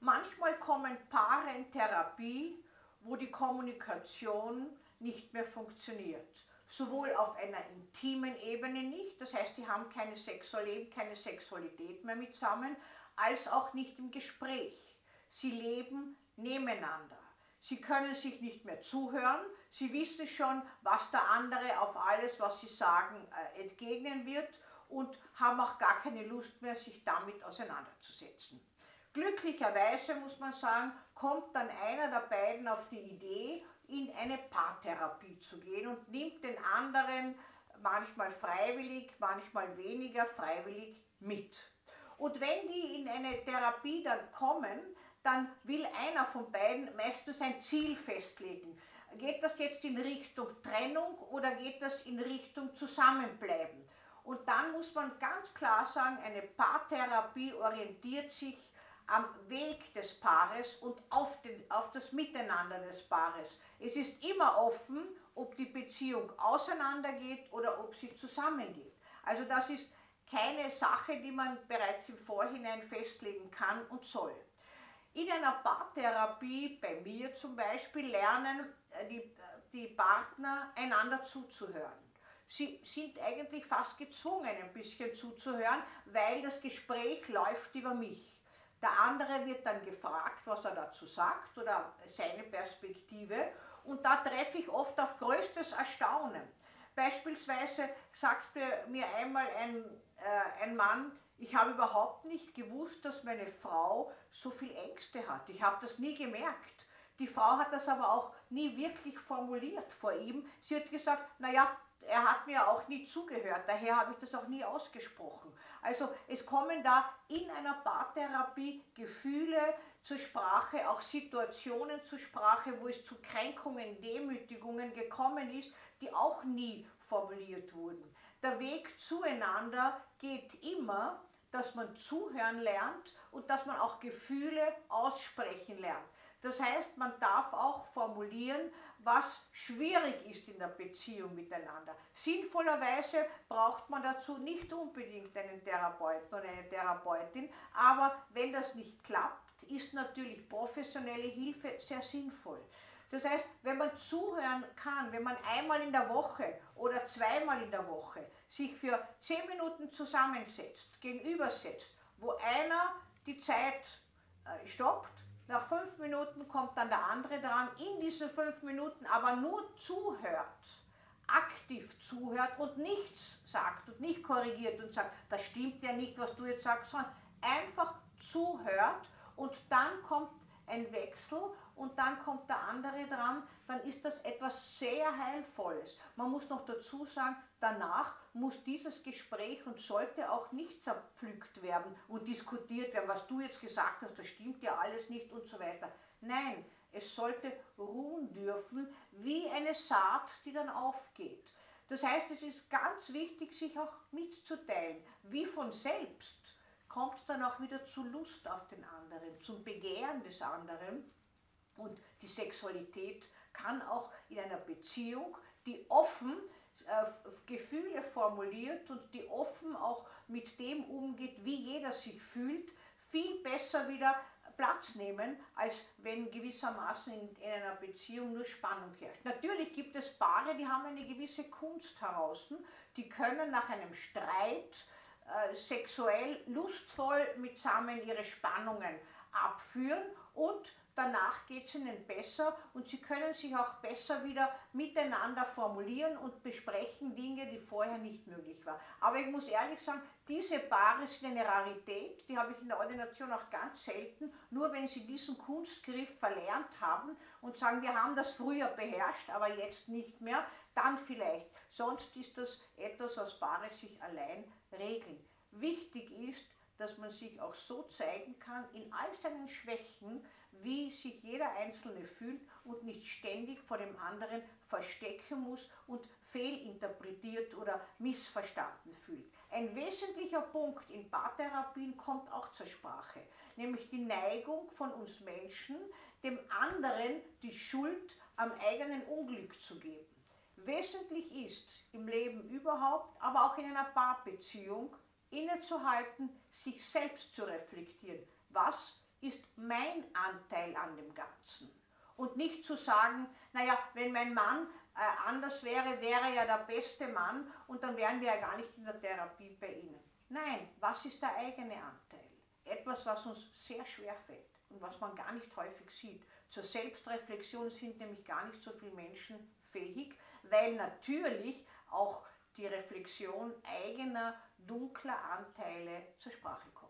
Manchmal kommen Paare in Therapie, wo die Kommunikation nicht mehr funktioniert. Sowohl auf einer intimen Ebene nicht, das heißt, die haben keine Sexualität, keine Sexualität mehr mit zusammen, als auch nicht im Gespräch. Sie leben nebeneinander. Sie können sich nicht mehr zuhören, sie wissen schon, was der andere auf alles, was sie sagen, äh, entgegnen wird und haben auch gar keine Lust mehr, sich damit auseinanderzusetzen. Glücklicherweise muss man sagen, kommt dann einer der beiden auf die Idee, in eine Paartherapie zu gehen und nimmt den anderen manchmal freiwillig, manchmal weniger freiwillig mit. Und wenn die in eine Therapie dann kommen, dann will einer von beiden meistens ein Ziel festlegen. Geht das jetzt in Richtung Trennung oder geht das in Richtung Zusammenbleiben? Und dann muss man ganz klar sagen, eine Paartherapie orientiert sich am Weg des Paares und auf, den, auf das Miteinander des Paares. Es ist immer offen, ob die Beziehung auseinandergeht oder ob sie zusammengeht. Also das ist keine Sache, die man bereits im Vorhinein festlegen kann und soll. In einer Paartherapie, bei mir zum Beispiel, lernen äh, die, die Partner einander zuzuhören. Sie sind eigentlich fast gezwungen, ein bisschen zuzuhören, weil das Gespräch läuft über mich. Der andere wird dann gefragt, was er dazu sagt oder seine Perspektive und da treffe ich oft auf größtes Erstaunen. Beispielsweise sagte mir einmal ein, äh, ein Mann, ich habe überhaupt nicht gewusst, dass meine Frau so viel Ängste hat. Ich habe das nie gemerkt. Die Frau hat das aber auch nie wirklich formuliert vor ihm. Sie hat gesagt, naja, er hat mir auch nie zugehört, daher habe ich das auch nie ausgesprochen. Also es kommen da in einer Paartherapie Gefühle zur Sprache, auch Situationen zur Sprache, wo es zu Kränkungen, Demütigungen gekommen ist, die auch nie formuliert wurden. Der Weg zueinander geht immer, dass man zuhören lernt und dass man auch Gefühle aussprechen lernt. Das heißt, man darf auch formulieren, was schwierig ist in der Beziehung miteinander. Sinnvollerweise braucht man dazu nicht unbedingt einen Therapeuten oder eine Therapeutin, aber wenn das nicht klappt, ist natürlich professionelle Hilfe sehr sinnvoll. Das heißt, wenn man zuhören kann, wenn man einmal in der Woche oder zweimal in der Woche sich für zehn Minuten zusammensetzt, gegenübersetzt, wo einer die Zeit äh, stoppt nach fünf Minuten kommt dann der andere dran, in diesen fünf Minuten aber nur zuhört, aktiv zuhört und nichts sagt und nicht korrigiert und sagt, das stimmt ja nicht, was du jetzt sagst, sondern einfach zuhört und dann kommt ein Wechsel und dann kommt der andere dran, dann ist das etwas sehr Heilvolles. Man muss noch dazu sagen, danach muss dieses Gespräch und sollte auch nicht zerpflückt werden und diskutiert werden, was du jetzt gesagt hast, das stimmt ja alles nicht und so weiter. Nein, es sollte ruhen dürfen wie eine Saat, die dann aufgeht. Das heißt, es ist ganz wichtig, sich auch mitzuteilen, wie von selbst kommt dann auch wieder zu Lust auf den anderen, zum Begehren des anderen. Und die Sexualität kann auch in einer Beziehung, die offen äh, Gefühle formuliert und die offen auch mit dem umgeht, wie jeder sich fühlt, viel besser wieder Platz nehmen, als wenn gewissermaßen in, in, einer Beziehung nur Spannung herrscht. Natürlich gibt es Paare, die haben eine gewisse Kunst heraus, die können nach einem Streit äh, sexuell lustvoll mitsammen ihre Spannungen abführen und danach geht es ihnen besser und sie können sich auch besser wieder miteinander formulieren und besprechen Dinge, die vorher nicht möglich waren. Aber ich muss ehrlich sagen, diese Paare sind eine Rarität, die habe ich in der Ordination auch ganz selten, nur wenn sie diesen Kunstgriff verlernt haben und sagen, wir haben das früher beherrscht, aber jetzt nicht mehr, dann vielleicht. Sonst ist das etwas, was Paare sich allein regeln. Wichtig ist, dass man sich auch so zeigen kann in all seinen Schwächen, wie sich jeder Einzelne fühlt und nicht ständig vor dem anderen verstecken muss und fehlinterpretiert oder missverstanden fühlt. Ein wesentlicher Punkt in Paartherapien kommt auch zur Sprache, nämlich die Neigung von uns Menschen, dem anderen die Schuld am eigenen Unglück zu geben. Wesentlich ist im Leben überhaupt, aber auch in einer Paarbeziehung, innezuhalten, sich selbst zu reflektieren. Was ist mein Anteil an dem Ganzen. Und nicht zu sagen, naja, wenn mein Mann äh, anders wäre, wäre er ja der beste Mann und dann wären wir ja gar nicht in der Therapie bei Ihnen. Nein, was ist der eigene Anteil? Etwas, was uns sehr schwer fällt und was man gar nicht häufig sieht. Zur Selbstreflexion sind nämlich gar nicht so viele Menschen fähig, weil natürlich auch die Reflexion eigener dunkler Anteile zur Sprache kommt.